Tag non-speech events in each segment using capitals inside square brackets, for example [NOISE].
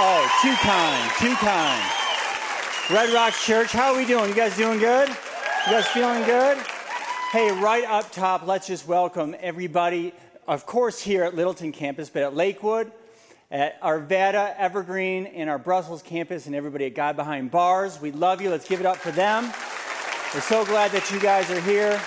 Oh, too kind, too kind. Red Rocks Church, how are we doing? You guys doing good? You guys feeling good? Hey, right up top, let's just welcome everybody, of course, here at Littleton campus, but at Lakewood, at Arvada, Evergreen, and our Brussels campus, and everybody at God Behind Bars. We love you. Let's give it up for them. We're so glad that you guys are here.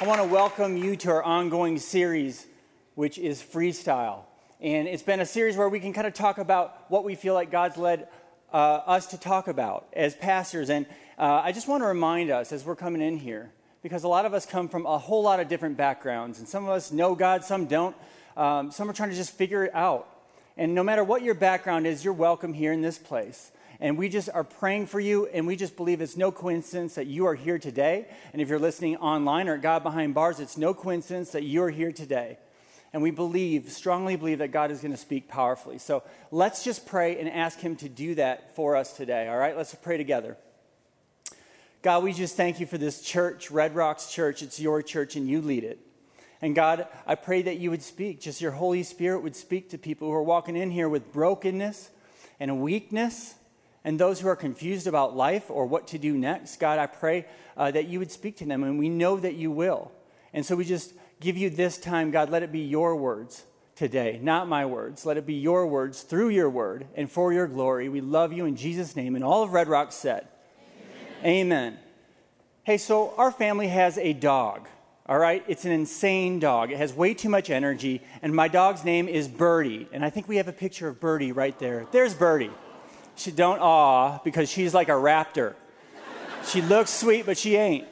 I want to welcome you to our ongoing series, which is Freestyle. And it's been a series where we can kind of talk about what we feel like God's led uh, us to talk about as pastors. And uh, I just want to remind us as we're coming in here, because a lot of us come from a whole lot of different backgrounds, and some of us know God, some don't. Um, some are trying to just figure it out. And no matter what your background is, you're welcome here in this place. And we just are praying for you, and we just believe it's no coincidence that you are here today. And if you're listening online or at God Behind Bars, it's no coincidence that you're here today. And we believe, strongly believe, that God is going to speak powerfully. So let's just pray and ask Him to do that for us today, all right? Let's pray together. God, we just thank you for this church, Red Rocks Church. It's your church, and you lead it. And God, I pray that you would speak, just your Holy Spirit would speak to people who are walking in here with brokenness and weakness and those who are confused about life or what to do next. God, I pray uh, that you would speak to them, and we know that you will. And so we just give you this time, God, let it be your words today, not my words. Let it be your words through your word and for your glory. We love you in Jesus' name. And all of Red Rock said, Amen. Amen. Hey, so our family has a dog. All right, it's an insane dog. It has way too much energy, and my dog's name is Birdie. And I think we have a picture of Birdie right there. There's Birdie. She don't awe because she's like a raptor. She looks sweet, but she ain't.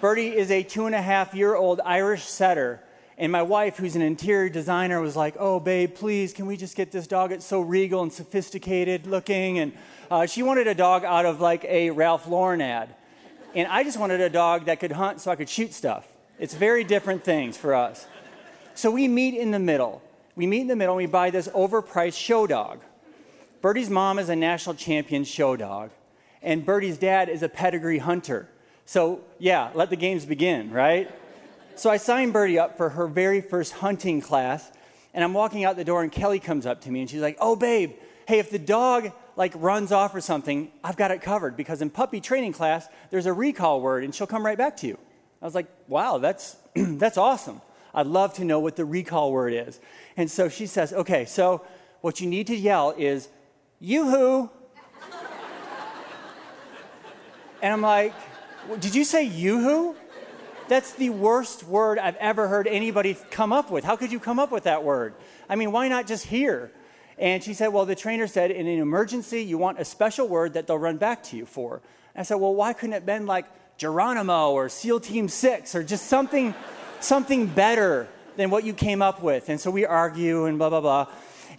Birdie is a two and a half year old Irish setter. And my wife, who's an interior designer, was like, Oh, babe, please, can we just get this dog? It's so regal and sophisticated looking. And uh, she wanted a dog out of like a Ralph Lauren ad. And I just wanted a dog that could hunt so I could shoot stuff. It's very different things for us. So we meet in the middle. We meet in the middle and we buy this overpriced show dog. Birdie's mom is a national champion show dog, and Birdie's dad is a pedigree hunter. So, yeah, let the games begin, right? So I signed Birdie up for her very first hunting class, and I'm walking out the door, and Kelly comes up to me, and she's like, "Oh, babe, hey, if the dog like runs off or something, I've got it covered because in puppy training class, there's a recall word, and she'll come right back to you." I was like, "Wow, that's [CLEARS THROAT] that's awesome. I'd love to know what the recall word is." And so she says, "Okay, so what you need to yell is." Yoo-hoo. and I'm like, did you say yoo-hoo? That's the worst word I've ever heard anybody come up with. How could you come up with that word? I mean, why not just hear? And she said, Well, the trainer said in an emergency, you want a special word that they'll run back to you for. And I said, Well, why couldn't it have been like Geronimo or SEAL Team Six or just something, something better than what you came up with? And so we argue and blah, blah, blah.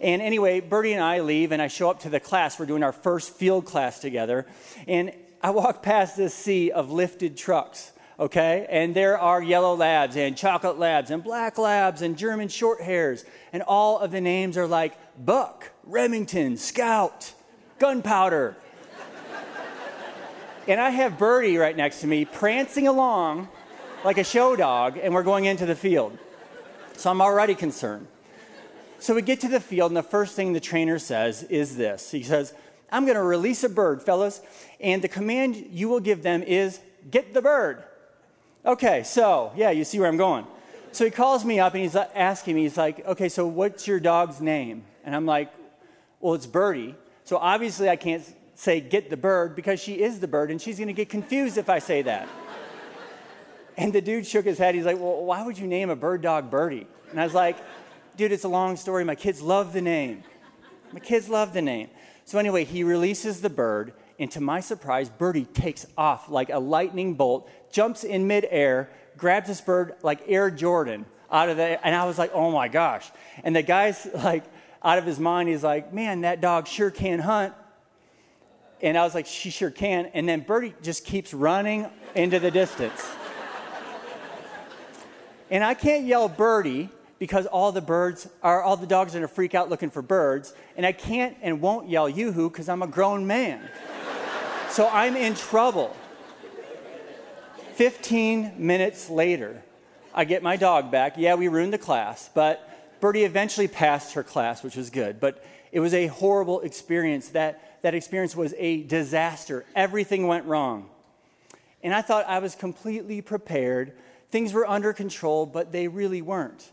And anyway, Birdie and I leave, and I show up to the class. We're doing our first field class together. And I walk past this sea of lifted trucks, okay? And there are yellow labs, and chocolate labs, and black labs, and German short hairs. And all of the names are like Buck, Remington, Scout, Gunpowder. and I have Birdie right next to me, prancing along like a show dog, and we're going into the field. So I'm already concerned. So we get to the field, and the first thing the trainer says is this He says, I'm going to release a bird, fellas, and the command you will give them is get the bird. Okay, so yeah, you see where I'm going. So he calls me up and he's uh, asking me, he's like, okay, so what's your dog's name? And I'm like, well, it's Birdie. So obviously I can't say get the bird because she is the bird and she's going to get confused if I say that. and the dude shook his head. He's like, well, why would you name a bird dog Birdie? And I was like, dude, it's a long story. My kids love the name. My kids love the name. So, anyway, he releases the bird, and to my surprise, Birdie takes off like a lightning bolt, jumps in midair, grabs this bird like Air Jordan out of the, and I was like, oh my gosh. And the guy's [LAUGHS] like, out of his mind, he's like, man, that dog sure can hunt. And I was like, she sure can. And then Birdie just keeps running into the distance. [LAUGHS] and I can't yell Birdie because all the birds are all the dogs are gonna freak out looking for birds, and I can't and won't yell yoo-hoo because I'm a grown man. [LAUGHS] so I'm in trouble. 15 minutes later, I get my dog back. Yeah, we ruined the class, but Birdie eventually passed her class, which was good, but it was a horrible experience. That, that experience was a disaster. Everything went wrong. And I thought I was completely prepared. Things were under control, but they really weren't.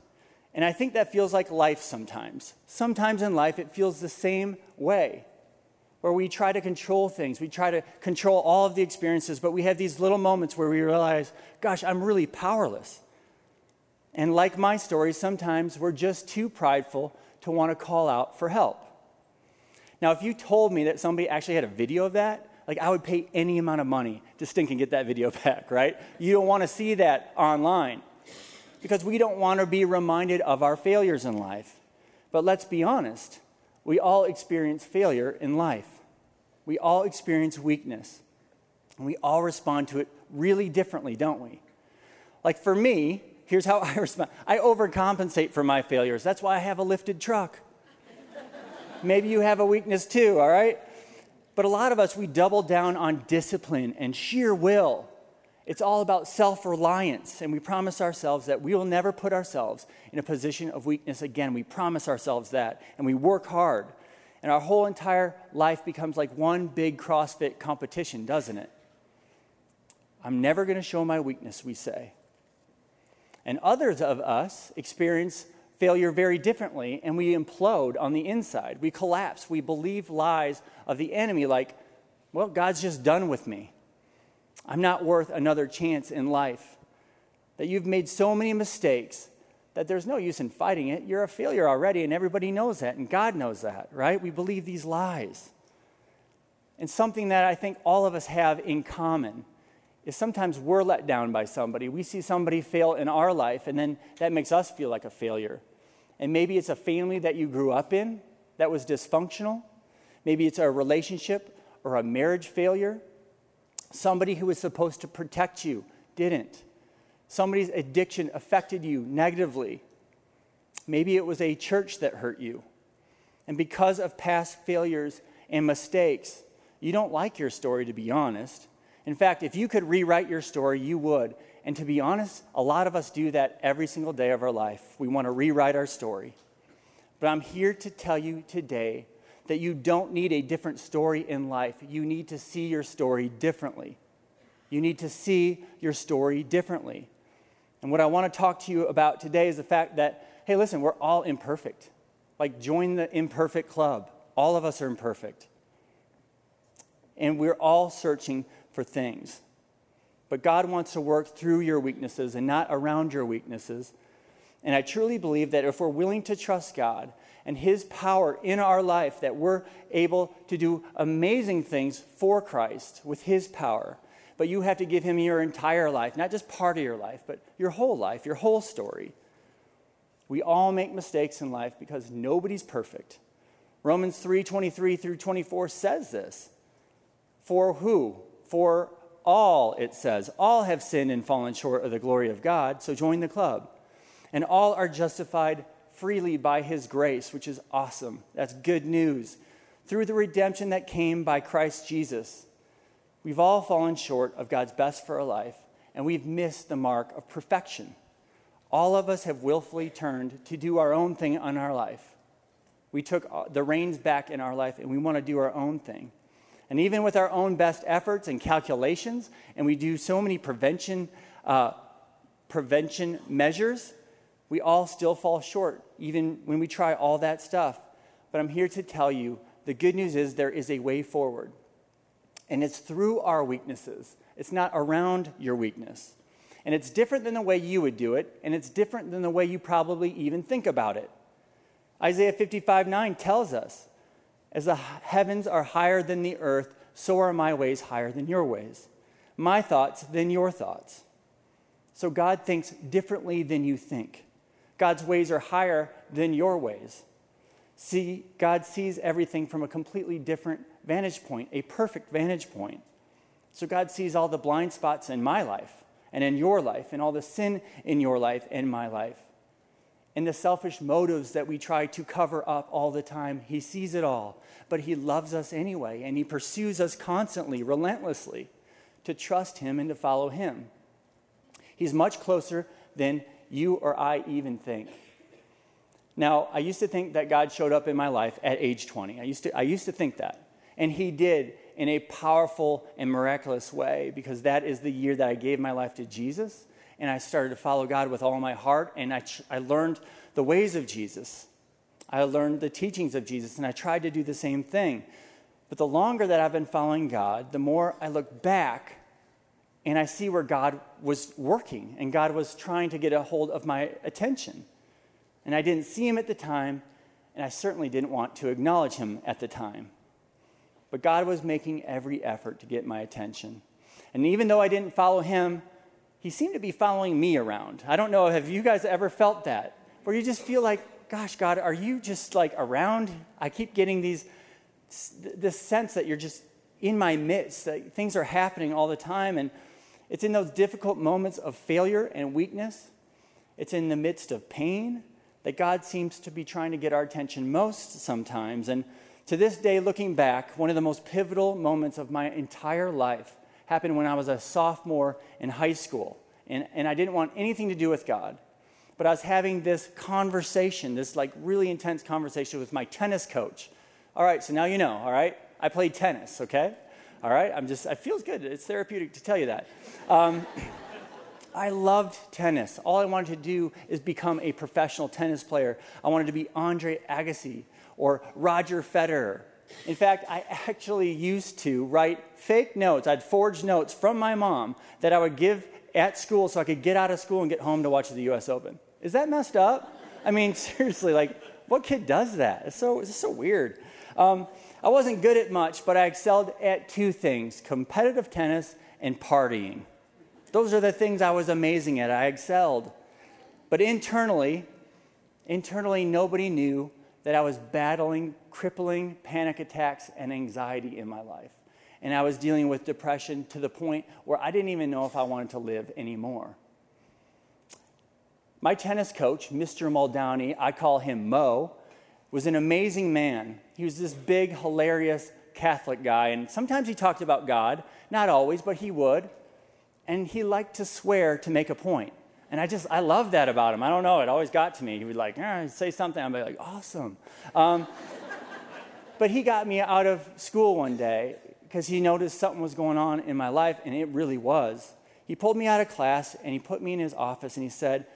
And I think that feels like life sometimes. Sometimes in life, it feels the same way, where we try to control things. We try to control all of the experiences, but we have these little moments where we realize, gosh, I'm really powerless. And like my story, sometimes we're just too prideful to want to call out for help. Now, if you told me that somebody actually had a video of that, like I would pay any amount of money to stink and get that video [LAUGHS] back, right? You don't want to see that online because we don't want to be reminded of our failures in life. But let's be honest, we all experience failure in life. We all experience weakness. And we all respond to it really differently, don't we? Like for me, here's how [LAUGHS] I respond I overcompensate for my failures. That's why I have a lifted truck. Maybe you have a weakness too, all right? But a lot of us, we double down on discipline and sheer will. It's all about self reliance, and we promise ourselves that we will never put ourselves in a position of weakness again. We promise ourselves that, and we work hard. And our whole entire life becomes like one big CrossFit competition, doesn't it? I'm never going to show my weakness, we say. And others of us experience failure very differently, and we implode on the inside. We collapse. We believe lies of the enemy, like, well, God's just done with me. I'm not worth another chance in life. That you've made so many mistakes that there's no use in fighting it. You're a failure already, and everybody knows that, and God knows that, right? We believe these lies. And something that I think all of us have in common is sometimes we're let down by somebody. We see somebody fail in our life, and then that makes us feel like a failure. And maybe it's a family that you grew up in that was dysfunctional. Maybe it's a relationship or a marriage failure. Somebody who was supposed to protect you didn't. Somebody's addiction affected you negatively. Maybe it was a church that hurt you. And because of past failures and mistakes, you don't like your story, to be honest. In fact, if you could rewrite your story, you would. And to be honest, a lot of us do that every single day of our life. We want to rewrite our story. But I'm here to tell you today that you don't need a different story in life. You need to see your story differently. You need to see your story differently. And what I want to talk to you about today is the fact that, hey, listen, we're all imperfect. Like, join the imperfect club. All of us are imperfect. And we're all searching for things. But God wants to work through your weaknesses and not around your weaknesses. And I truly believe that if we're willing to trust God and His power in our life, that we're able to do amazing things for Christ with His power. But you have to give Him your entire life, not just part of your life, but your whole life, your whole story. We all make mistakes in life because nobody's perfect. Romans 3 23 through 24 says this. For who? For all, it says. All have sinned and fallen short of the glory of God, so join the club. And all are justified freely by his grace, which is awesome. That's good news. Through the redemption that came by Christ Jesus, we've all fallen short of God's best for our life, and we've missed the mark of perfection. All of us have willfully turned to do our own thing in our life. We took the reins back in our life, and we want to do our own thing. And even with our own best efforts and calculations, and we do so many prevention, uh, prevention measures, we all still fall short, even when we try all that stuff. But I'm here to tell you the good news is there is a way forward. And it's through our weaknesses, it's not around your weakness. And it's different than the way you would do it, and it's different than the way you probably even think about it. Isaiah 55 9 tells us as the heavens are higher than the earth, so are my ways higher than your ways, my thoughts than your thoughts. So God thinks differently than you think. God's ways are higher than your ways. See, God sees everything from a completely different vantage point, a perfect vantage point. So God sees all the blind spots in my life and in your life, and all the sin in your life and my life and the selfish motives that we try to cover up all the time. He sees it all, but He loves us anyway, and He pursues us constantly, relentlessly, to trust Him and to follow Him. He's much closer than you or I even think. Now, I used to think that God showed up in my life at age 20. I used to, I used to think that. And He did in a powerful and miraculous way because that is the year that I gave my life to Jesus and I started to follow God with all my heart and I, I learned the ways of Jesus. I learned the teachings of Jesus and I tried to do the same thing. But the longer that I've been following God, the more I look back and I see where God was working and God was trying to get a hold of my attention. And I didn't see him at the time, and I certainly didn't want to acknowledge him at the time. But God was making every effort to get my attention. And even though I didn't follow him, he seemed to be following me around. I don't know, have you guys ever felt that? Where you just feel like, gosh, God, are you just like around? I keep getting these, this sense that you're just in my midst, that things are happening all the time. And it's in those difficult moments of failure and weakness, it's in the midst of pain that God seems to be trying to get our attention most sometimes. And to this day, looking back, one of the most pivotal moments of my entire life happened when I was a sophomore in high school. And, and I didn't want anything to do with God. But I was having this conversation, this like really intense conversation with my tennis coach. All right, so now you know, all right? I played tennis, okay? All right, I'm just, it feels good. It's therapeutic to tell you that. Um, I loved tennis. All I wanted to do is become a professional tennis player. I wanted to be Andre Agassi or Roger Federer. In fact, I actually used to write fake notes. I'd forge notes from my mom that I would give at school so I could get out of school and get home to watch the US Open. Is that messed up? I mean, [LAUGHS] seriously, like, what kid does that? It's so, it's so weird. Um, I wasn't good at much, but I excelled at two things competitive tennis and partying. Those are the things I was amazing at. I excelled. But internally, internally, nobody knew that I was battling crippling panic attacks and anxiety in my life. And I was dealing with depression to the point where I didn't even know if I wanted to live anymore. My tennis coach, Mr. Muldowney, I call him Mo, was an amazing man. He was this big, hilarious Catholic guy, and sometimes he talked about God, not always, but he would. And he liked to swear to make a point. And I just, I love that about him. I don't know, it always got to me. He would like, eh, say something, I'd be like, awesome. Um, [LAUGHS] but he got me out of school one day because he noticed something was going on in my life, and it really was. He pulled me out of class and he put me in his office and he said,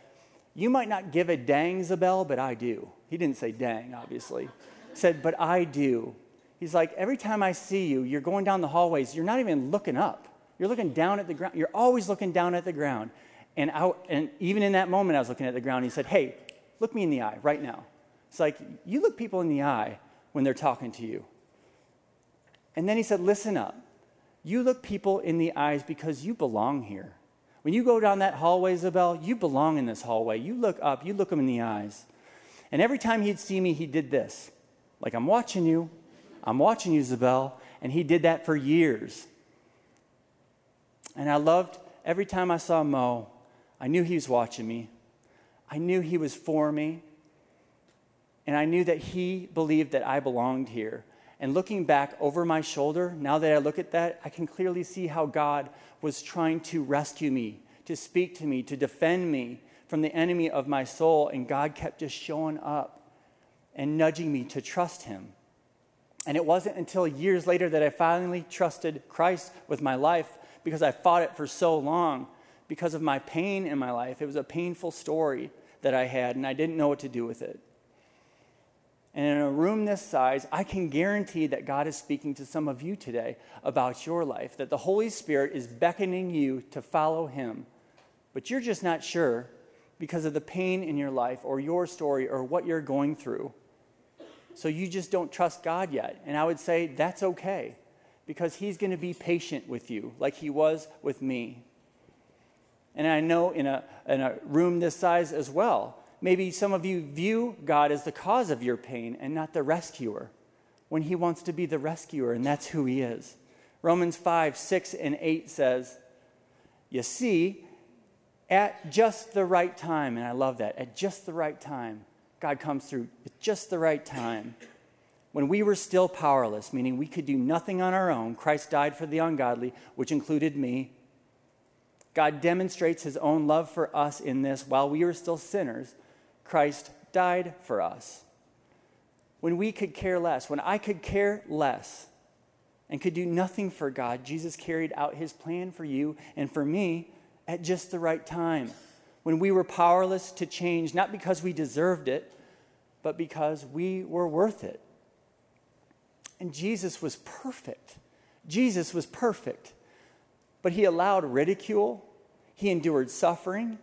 You might not give a dang, Zibell, but I do. He didn't say dang, obviously. He said, But I do. He's like, Every time I see you, you're going down the hallways, you're not even looking up. You're looking down at the ground. You're always looking down at the ground. And, I, and even in that moment, I was looking at the ground. He said, Hey, look me in the eye right now. It's like, you look people in the eye when they're talking to you. And then he said, Listen up. You look people in the eyes because you belong here. When you go down that hallway, Zibell, you belong in this hallway. You look up, you look them in the eyes. And every time he'd see me, he did this. Like, I'm watching you. I'm watching you, Zibell. And he did that for years. And I loved every time I saw Mo, I knew he was watching me. I knew he was for me. And I knew that he believed that I belonged here. And looking back over my shoulder, now that I look at that, I can clearly see how God was trying to rescue me, to speak to me, to defend me from the enemy of my soul. And God kept just showing up and nudging me to trust him. And it wasn't until years later that I finally trusted Christ with my life because I fought it for so long because of my pain in my life. It was a painful story that I had, and I didn't know what to do with it. And in a room this size, I can guarantee that God is speaking to some of you today about your life, that the Holy Spirit is beckoning you to follow Him. But you're just not sure because of the pain in your life or your story or what you're going through. So you just don't trust God yet. And I would say that's okay because He's going to be patient with you like He was with me. And I know in a, in a room this size as well, maybe some of you view God as the cause of your pain and not the rescuer when He wants to be the rescuer, and that's who He is. Romans 5, 6, and 8 says, You see, at just the right time, and I love that, at just the right time, God comes through at just the right time. When we were still powerless, meaning we could do nothing on our own, Christ died for the ungodly, which included me. God demonstrates his own love for us in this while we were still sinners, Christ died for us. When we could care less, when I could care less and could do nothing for God, Jesus carried out his plan for you and for me at just the right time. When we were powerless to change, not because we deserved it, but because we were worth it. And Jesus was perfect. Jesus was perfect. But he allowed ridicule, he endured suffering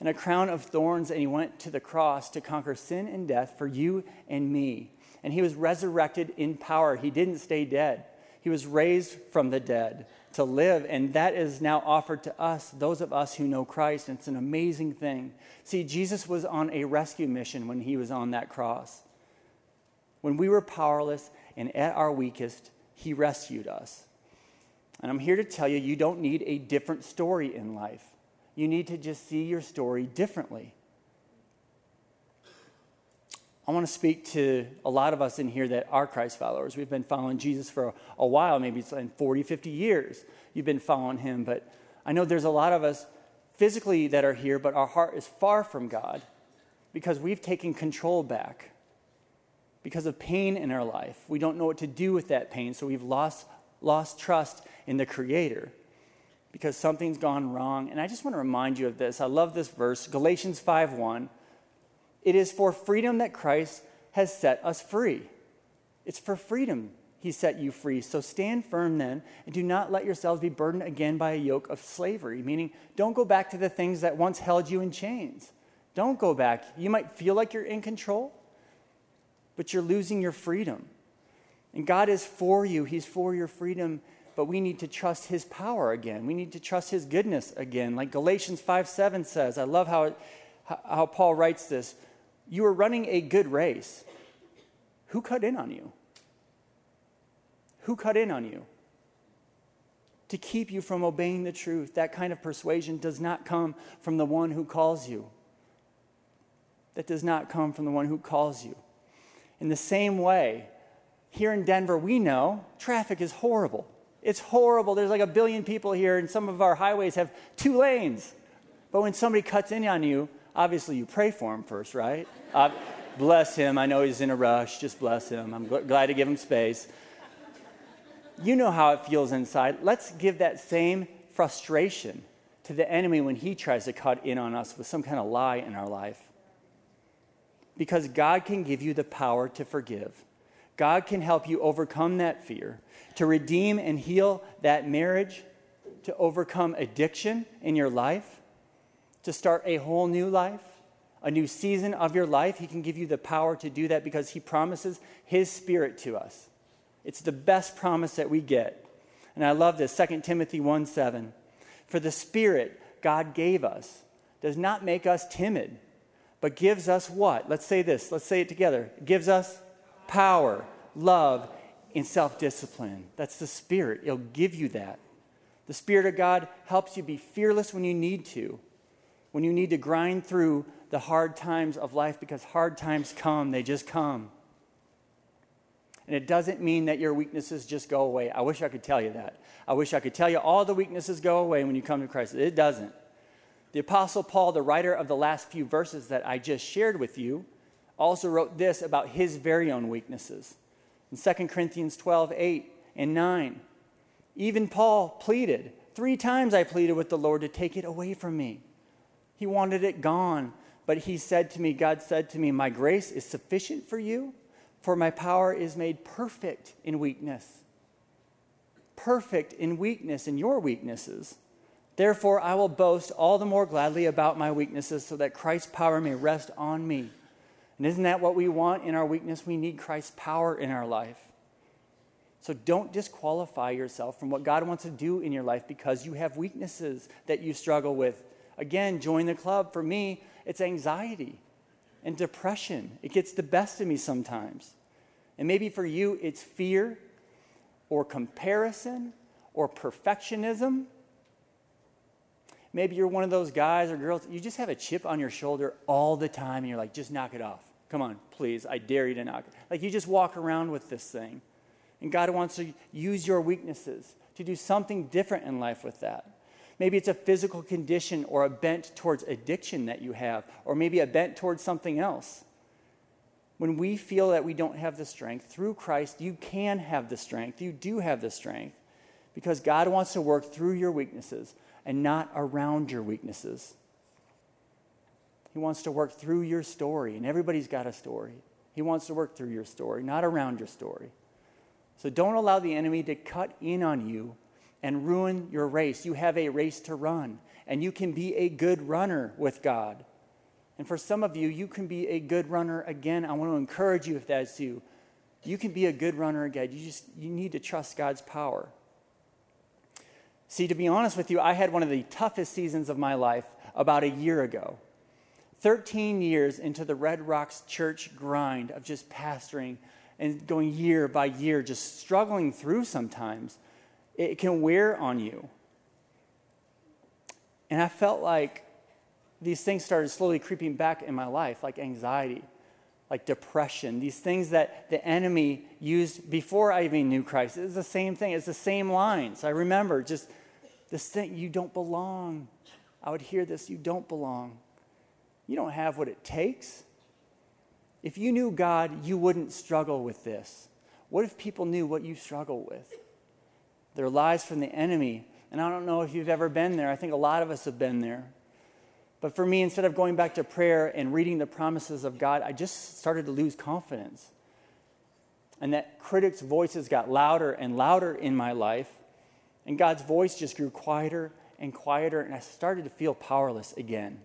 and a crown of thorns, and he went to the cross to conquer sin and death for you and me. And he was resurrected in power. He didn't stay dead, he was raised from the dead to live, and that is now offered to us, those of us who know Christ. And it's an amazing thing. See, Jesus was on a rescue mission when he was on that cross. When we were powerless and at our weakest, he rescued us. And I'm here to tell you, you don't need a different story in life. You need to just see your story differently. I want to speak to a lot of us in here that are Christ followers. We've been following Jesus for a, while, maybe it's in 40, 50 years. You've been following him, but I know there's a lot of us physically that are here, but our heart is far from God because we've taken control back because of pain in our life. We don't know what to do with that pain, so we've lost, lost trust in the Creator because something's gone wrong. And I just want to remind you of this. I love this verse, Galatians 5:1. It is for freedom that Christ has set us free. It's for freedom he set you free. So stand firm then, and do not let yourselves be burdened again by a yoke of slavery, meaning don't go back to the things that once held you in chains. Don't go back. You might feel like you're in control, but you're losing your freedom. And God is for you, He's for your freedom, but we need to trust His power again. We need to trust His goodness again. Like Galatians 5 7 says, I love how, it, how Paul writes this. You are running a good race. Who cut in on you? Who cut in on you? To keep you from obeying the truth. That kind of persuasion does not come from the one who calls you. That does not come from the one who calls you. In the same way, here in Denver, we know traffic is horrible. It's horrible. There's like a billion people here, and some of our highways have two lanes. But when somebody cuts in on you, obviously you pray for him first, right? Uh, bless him. I know he's in a rush. Just bless him. I'm gl- glad to give him space. You know how it feels inside. Let's give that same frustration to the enemy when he tries to cut in on us with some kind of lie in our life. Because God can give you the power to forgive. God can help you overcome that fear, to redeem and heal that marriage, to overcome addiction in your life, to start a whole new life, a new season of your life. He can give you the power to do that because He promises His Spirit to us. It's the best promise that we get. And I love this 2 Timothy 1 7. For the Spirit God gave us does not make us timid, but gives us what? Let's say this. Let's say it together. It gives us power, love, and self discipline. That's the Spirit. It'll give you that. The Spirit of God helps you be fearless when you need to, when you need to grind through the hard times of life because hard times come, they just come. And it doesn't mean that your weaknesses just go away. I wish I could tell you that. I wish I could tell you all the weaknesses go away when you come to Christ. It doesn't. The Apostle Paul, the writer of the last few verses that I just shared with you, also wrote this about his very own weaknesses. In 2 Corinthians 12, 8 and 9, even Paul pleaded, Three times I pleaded with the Lord to take it away from me. He wanted it gone. But he said to me, God said to me, My grace is sufficient for you, for my power is made perfect in weakness. Perfect in weakness, in your weaknesses. Therefore, I will boast all the more gladly about my weaknesses so that Christ's power may rest on me. And isn't that what we want in our weakness? We need Christ's power in our life. So don't disqualify yourself from what God wants to do in your life because you have weaknesses that you struggle with. Again, join the club. For me, it's anxiety and depression. It gets the best of me sometimes. And maybe for you, it's fear or comparison or perfectionism. Maybe you're one of those guys or girls, you just have a chip on your shoulder all the time and you're like, just knock it off. Come on, please, I dare you to knock it. Like you just walk around with this thing. And God wants to use your weaknesses to do something different in life with that. Maybe it's a physical condition or a bent towards addiction that you have, or maybe a bent towards something else. When we feel that we don't have the strength, through Christ, you can have the strength. You do have the strength because God wants to work through your weaknesses and not around your weaknesses. He wants to work through your story, and everybody's got a story. He wants to work through your story, not around your story. So don't allow the enemy to cut in on you and ruin your race. You have a race to run, and you can be a good runner with God. And for some of you, you can be a good runner again. I want to encourage you if that's you. You can be a good runner again. You just you need to trust God's power. See, to be honest with you, I had one of the toughest seasons of my life about a year ago. 13 years into the Red Rocks church grind of just pastoring and going year by year, just struggling through sometimes, it can wear on you. And I felt like these things started slowly creeping back in my life, like anxiety, like depression, these things that the enemy used before I even knew Christ. It's the same thing, it's the same lines. I remember just this thing, you don't belong. I would hear this, you don't belong. You don't have what it takes. If you knew God, you wouldn't struggle with this. What if people knew what you struggle with? Their lies from the enemy. And I don't know if you've ever been there. I think a lot of us have been there. But for me, instead of going back to prayer and reading the promises of God, I just started to lose confidence. And that critics' voices got louder and louder in my life. And God's voice just grew quieter and quieter. And I started to feel powerless again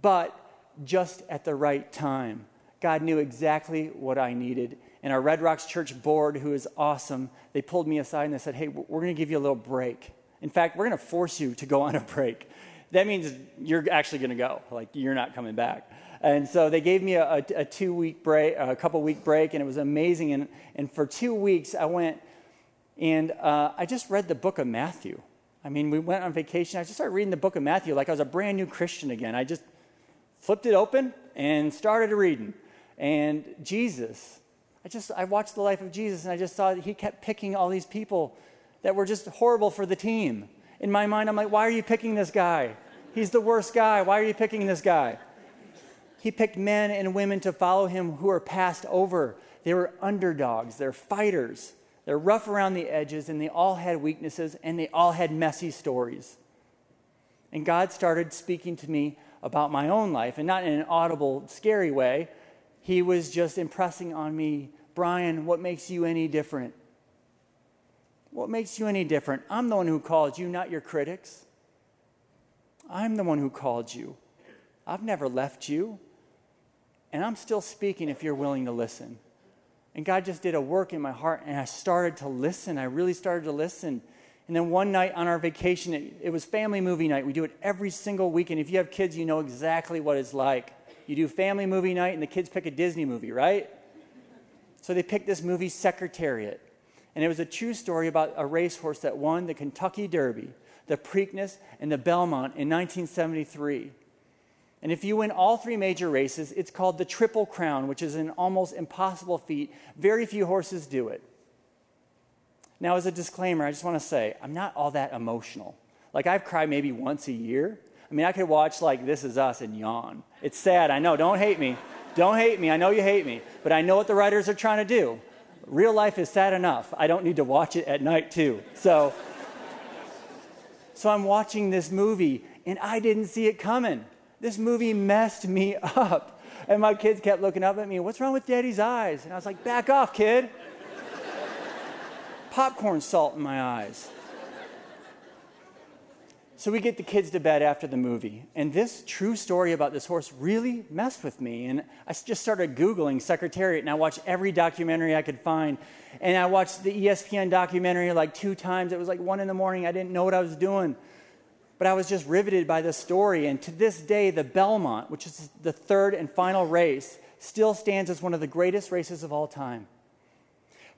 but just at the right time. God knew exactly what I needed. And our Red Rocks Church board, who is awesome, they pulled me aside and they said, Hey, we're going to give you a little break. In fact, we're going to force you to go on a break. That means you're actually going to go, like, you're not coming back. And so they gave me a, a, a two week break, a couple week break, and it was amazing. And, and for two weeks, I went and uh, I just read the book of Matthew. I mean, we went on vacation. I just started reading the book of Matthew like I was a brand new Christian again. I just flipped it open and started reading. And Jesus, I just I watched the life of Jesus and I just saw that he kept picking all these people that were just horrible for the team. In my mind, I'm like, why are you picking this guy? He's the worst guy. Why are you picking this guy? He picked men and women to follow him who are passed over. They were underdogs, they're fighters, they're rough around the edges, and they all had weaknesses and they all had messy stories. And God started speaking to me about my own life, and not in an audible, scary way. He was just impressing on me, Brian, what makes you any different? What makes you any different? I'm the one who called you, not your critics. I'm the one who called you. I've never left you. And I'm still speaking if you're willing to listen. And God just did a work in my heart, and I started to listen. I really started to listen. And then one night on our vacation, it, it, was family movie night. We do it every single weekend. If you have kids, you know exactly what it's like. You do family movie night, and the kids pick a Disney movie, right? So they picked this movie, Secretariat. And it was a true story about a racehorse that won the Kentucky Derby, the Preakness, and the Belmont in 1973. And if you win all three major races, it's called the Triple Crown, which is an almost impossible feat. Very few horses do it. Now, as a disclaimer, I just want to say I'm not all that emotional. Like, I've cried maybe once a year. I mean, I could watch, like, This Is Us and yawn. It's sad, I know. Don't hate me. Don't hate me. I know you hate me. But I know what the writers are trying to do. Real life is sad enough. I don't need to watch it at night, too. So, so I'm watching this movie, and I didn't see it coming. This movie messed me up. And my kids kept looking up at me, What's wrong with daddy's eyes? And I was like, Back off, kid popcorn salt in my eyes. So we get the kids to bed after the movie. And this true story about this horse really messed with me. And I just started Googling Secretariat and I watched every documentary I could find. And I watched the ESPN documentary like two times. It was like one in the morning. I didn't know what I was doing. But I was just riveted by the story. And to this day, the Belmont, which is the third and final race, still stands as one of the greatest races of all time.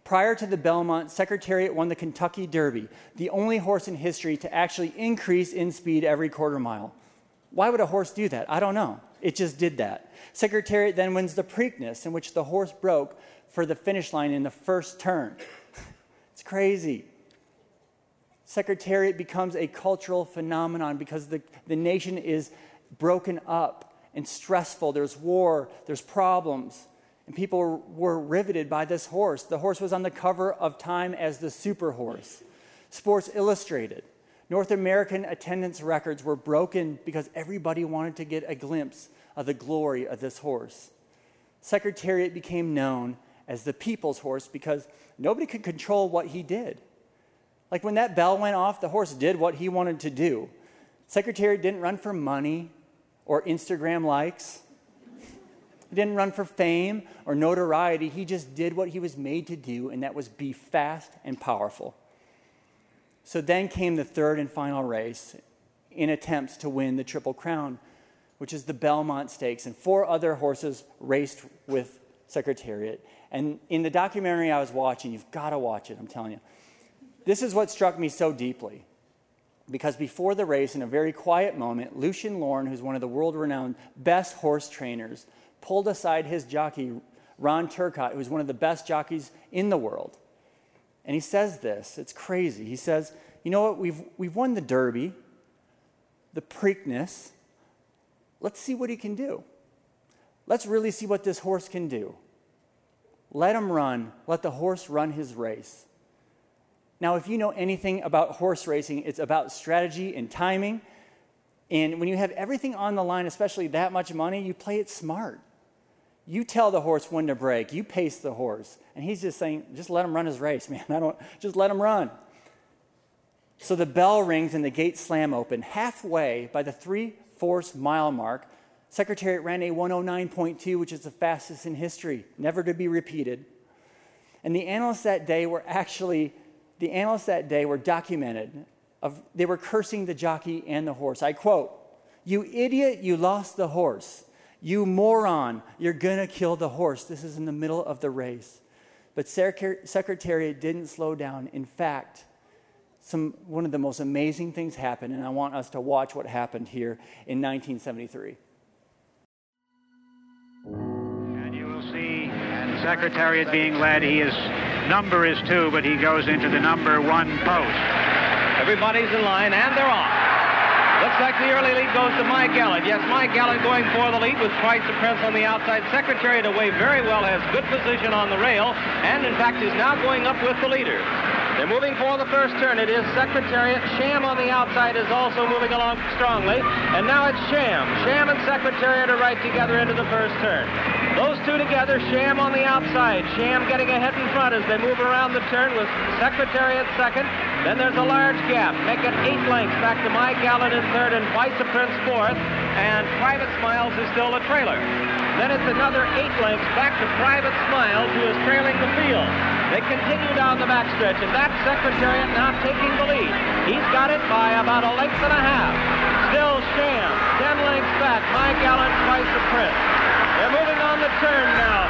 Prior to the Belmont, Secretariat won the Kentucky Derby, the only horse in history to actually increase in speed every quarter mile. Why would a horse do that? I don't know. It just did that. Secretariat then wins the Preakness, in which the horse broke for the finish line in the first turn. [LAUGHS] it's crazy. Secretariat becomes a cultural phenomenon because the, the nation is broken up and stressful. There's war, there's problems. And people were, riveted by this horse. The horse was on the cover of Time as the super horse. Sports Illustrated. North American attendance records were broken because everybody wanted to get a glimpse of the glory of this horse. Secretariat became known as the people's horse because nobody could control what he did. Like when that bell went off, the horse did what he wanted to do. Secretariat didn't run for money or Instagram likes. He didn't run for fame or notoriety. He just did what he was made to do, and that was be fast and powerful. So then came the third and final race in attempts to win the Triple Crown, which is the Belmont Stakes. And four other horses raced with Secretariat. And in the documentary I was watching, you've got to watch it, I'm telling you. This is what struck me so deeply. Because before the race, in a very quiet moment, Lucien Laurin, who's one of the world renowned best horse trainers, pulled aside his jockey, Ron Turcotte, who's one of the best jockeys in the world. And he says this it's crazy. He says, You know what? We've, we've won the Derby, the Preakness. Let's see what he can do. Let's really see what this horse can do. Let him run. Let the horse run his race. Now, if you know anything about horse racing, it's about strategy and timing. And when you have everything on the line, especially that much money, you play it smart. You tell the horse when to break. You pace the horse. And he's just saying, just let him run his race, [LAUGHS] man. I don't, just let him run. So the bell rings and the gates slam open. Halfway by the three fourths mile mark, Secretariat ran a 109.2, which is the fastest in history, never to be repeated. And the analysts that day were actually, the analysts that day were documented. Of, they were cursing the jockey and the horse. I quote, You idiot, you lost the horse. You moron, you're going to kill the horse. This is in the middle of the race. But Secretariat didn't slow down. In fact, some, one of the most amazing things happened, and I want us to watch what happened here in 1973. And you will see, and Secretariat being led, he is number is two, but he goes into the number one post. Everybody's in line, and they're off. Looks like the early lead goes to My Gallant. Yes, My Gallant going for the lead with Twice a Prince on the outside. Secretariat away very well, has good position on the rail, and in fact is now going up with the leader. They're moving for the first turn. It is Secretariat. Sham on the outside is also moving along strongly. And now it's Sham. Sham and Secretariat are right together into the first turn. Those two together, Sham on the outside. Sham getting ahead in front as they move around the turn with Secretariat second. Then there's a large gap. Make it eight lengths back to My Gallant in third and Vice Prince fourth. And Private Smiles is still a trailer. Then it's another eight lengths back to Private Smiles, who is trailing the field. They continue down the backstretch, and that Secretariat now taking the lead. He's got it by about a length and a half. Still Sham, ten lengths back. My Gallant Vice Prince. They're moving on the turn now.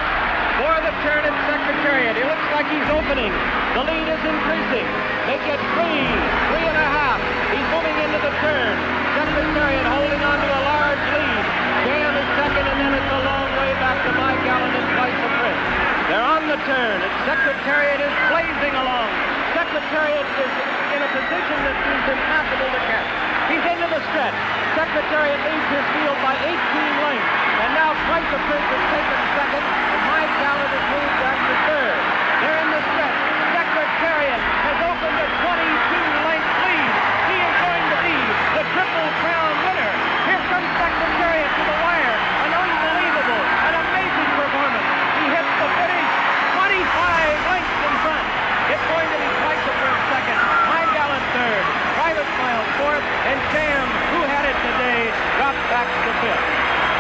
For the turn at Secretariat. He looks like he's opening. The lead is increasing. Make it three, three and half. He's moving into the turn. Secretariat holding on to a large lead. Sham is second, and then it's a long way back to My Gallant and twice the Prince. They're on the turn, and Secretariat is blazing along. Secretariat is in a position that seems impossible to catch. He's into the stretch. Secretariat leads his field by 18 lengths. And now Twice a Prince has taken second, and My Gallant has moved back to third. They're in the stretch. Secretariat has opened a 22-length lead. He is going to be the Triple Crown winner. Here comes Secretariat to the wire. An unbelievable, an amazing performance. He hits the finish 25 lengths in front. It's going to be Twice a Prince second, My Gallant third, Private Smiles fourth, and Sham, who had it today, dropped back to fifth.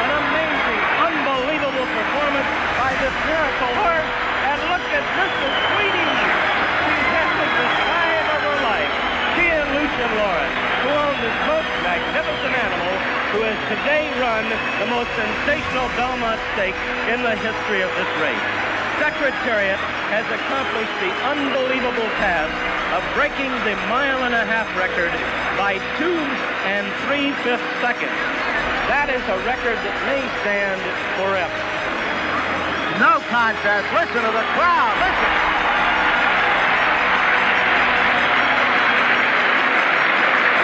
An amazing, unbelievable performance by this miracle horse. And look at Mrs. Tweedy. She's had the time of her life. She and Lucien Laurin, who own this most magnificent animal, who has today run the most sensational Belmont Stakes in the history of this race. Secretariat has accomplished the unbelievable task of breaking the mile and a half record by two and three-fifths seconds. That is a record that may stand forever. No contest. Listen to the crowd. Listen.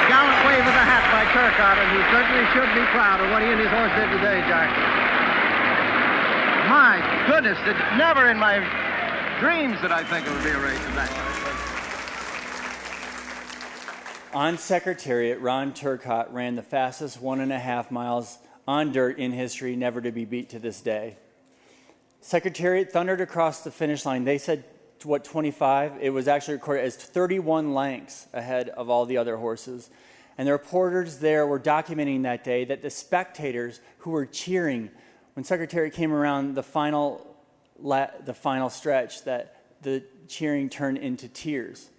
Gallant wave of the hat by Turcotte, and he certainly should be proud of what he and his horse did today, Jack. My goodness, it never in my dreams did I think it would be a race of that. On Secretariat, Ron Turcotte ran the fastest one and a half miles on dirt in history, never to be beat to this day. Secretariat thundered across the finish line. They said, what, 25? It was actually recorded as 31 lengths ahead of all the other horses. And the reporters there were documenting that day that the spectators who were cheering when Secretariat came around the final, the final stretch, that the cheering turned into tears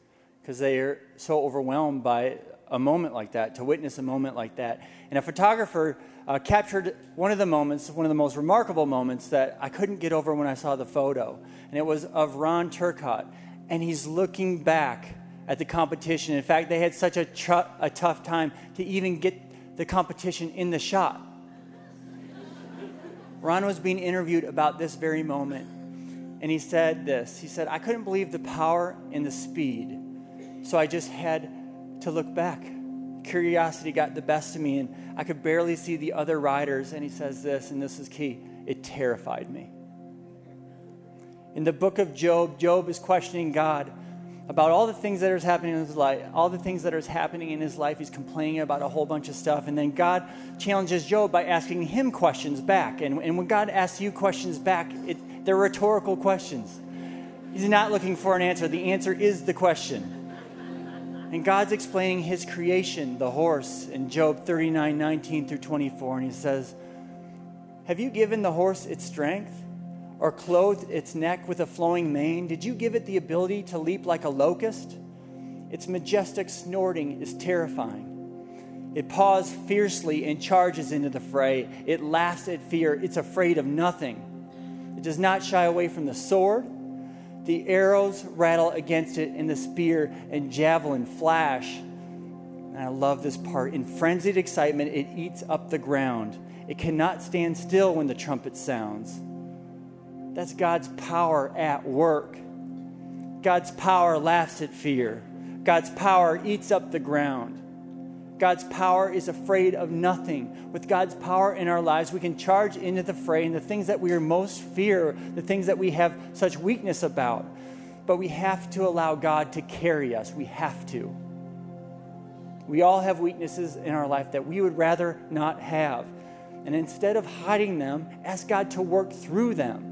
because they are so overwhelmed by a moment like that, to witness a moment like that. And a photographer uh, captured one of the moments, one of the most remarkable moments that I couldn't get over when I saw the photo. And it was of Ron Turcotte. And he's looking back at the competition. In fact, they had such a, tr- a tough time to even get the competition in the shot. Ron was being interviewed about this very moment. And he said this He said, I couldn't believe the power and the speed. So I just had to look back curiosity got the best of me, and I could barely see the other riders. And he says this, and this is key it terrified me. In the book of Job, Job is questioning God about all the things that are happening in his life, all the things that are happening in his life. He's complaining about a whole bunch of stuff. And then God challenges Job by asking him questions back. And, and when God asks you questions back, it, they're rhetorical questions. He's not looking for an answer, the answer is the question. And God's explaining his creation, the horse, in Job 39 19 through 24. And he says, Have you given the horse its strength, or clothed its neck with a flowing mane? Did you give it the ability to leap like a locust? Its majestic snorting is terrifying. It paws fiercely and charges into the fray. It laughs at fear. It's afraid of nothing. It does not shy away from the sword the arrows rattle against it, and the spear and javelin flash. And I love this part. In frenzied excitement, it eats up the ground. It cannot stand still when the trumpet sounds. That's God's power at work. God's power laughs at fear. God's power eats up the ground. God's power is afraid of nothing. With God's power in our lives, we can charge into the fray and the things that we are most fear, the things that we have such weakness about. But we have to allow God to carry us. We have to. We all have weaknesses in our life that we would rather not have. And instead of hiding them, ask God to work through them.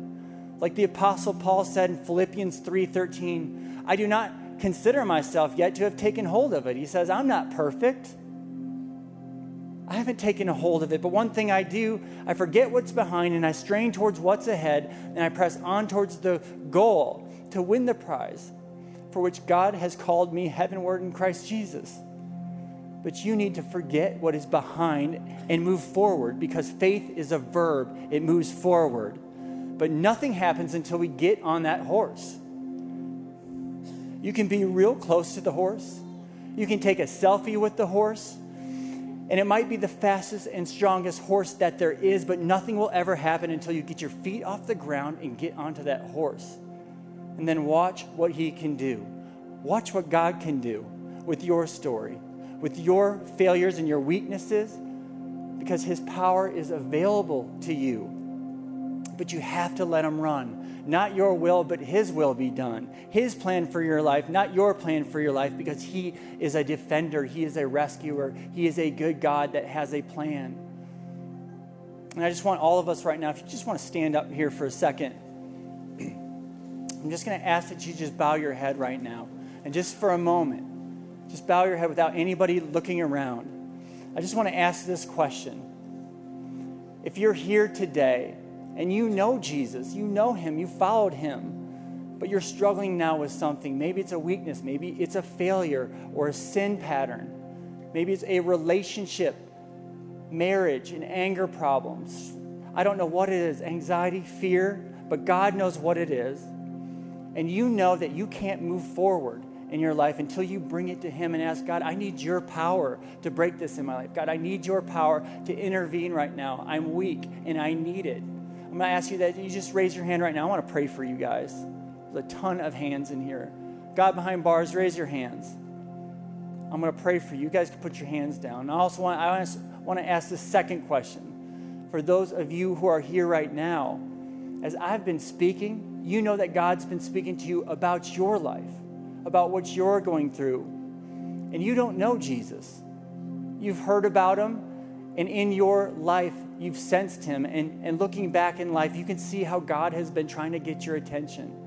Like the apostle Paul said in Philippians 3:13, I do not consider myself yet to have taken hold of it. He says, I'm not perfect. I haven't taken a hold of it, but one thing I do, I forget what's behind and I strain towards what's ahead and I press on towards the goal to win the prize for which God has called me heavenward in Christ Jesus. But you need to forget what is behind and move forward because faith is a verb, it moves forward. But nothing happens until we get on that horse. You can be real close to the horse, you can take a selfie with the horse and it might be the fastest and strongest horse that there is, but nothing will ever happen until you get your feet off the ground and get onto that horse. And then watch what he can do. Watch what God can do with your story, with your failures and your weaknesses, because his power is available to you. But you have to let him run. Not your will, but His will be done. His plan for your life, not your plan for your life, because He is a defender, He is a rescuer, He is a good God that has a plan. And I just want all of us right now, if you just want to stand up here for a second, [CLEARS THROAT] I'm just going to ask that you just bow your head right now. And just for a moment, just bow your head without anybody looking around. I just want to ask this question. If you're here today and you know Jesus, you know him, you followed him, but you're struggling now with something. Maybe it's a weakness, maybe it's a failure or a sin pattern, maybe it's a relationship, marriage, and anger problems. I don't know what it is anxiety, fear, but God knows what it is. And you know that you can't move forward in your life until you bring it to Him and ask God, I need your power to break this in my life. God, I need your power to intervene right now. I'm weak and I need it. I'm going to ask you that you just raise your hand right now. I want to pray for you guys. There's a ton of hands in here. God behind bars, raise your hands. I'm going to pray for you. You guys can put your hands down. I also want, I want to ask the second question. For those of you who are here right now, as I've been speaking, you know that God's been speaking to you about your life, about what you're going through. And you don't know Jesus. You've heard about him, and in your life, you've sensed him. And, and looking back in life, you can see how God has been trying to get your attention.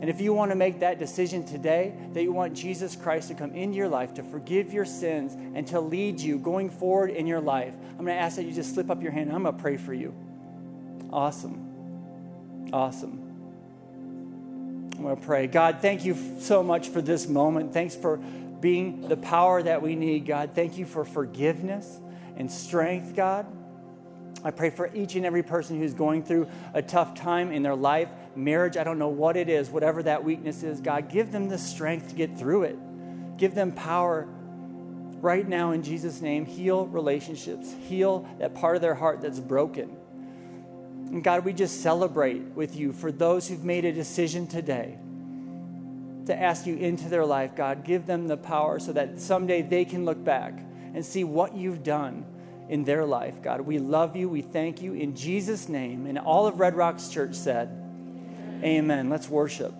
And if you want to make that decision today, that you want Jesus Christ to come into your life to forgive your sins and to lead you going forward in your life, I'm going to ask that you just slip up your hand and I'm going to pray for you. Awesome. Awesome. I'm going to pray. God, thank you so much for this moment. Thanks for being the power that we need, God. Thank you for forgiveness and strength, God. I pray for each and every person who's going through a tough time in their life, marriage, I don't know what it is, whatever that weakness is, God, give them the strength to get through it. Give them power right now in Jesus' name. Heal relationships, heal that part of their heart that's broken. And God, we just celebrate with you for those who've made a decision today to ask you into their life. God, give them the power so that someday they can look back and see what you've done in their life. God, we love you. We thank you in Jesus' name. And all of Red Rocks Church said, Amen. Let's worship.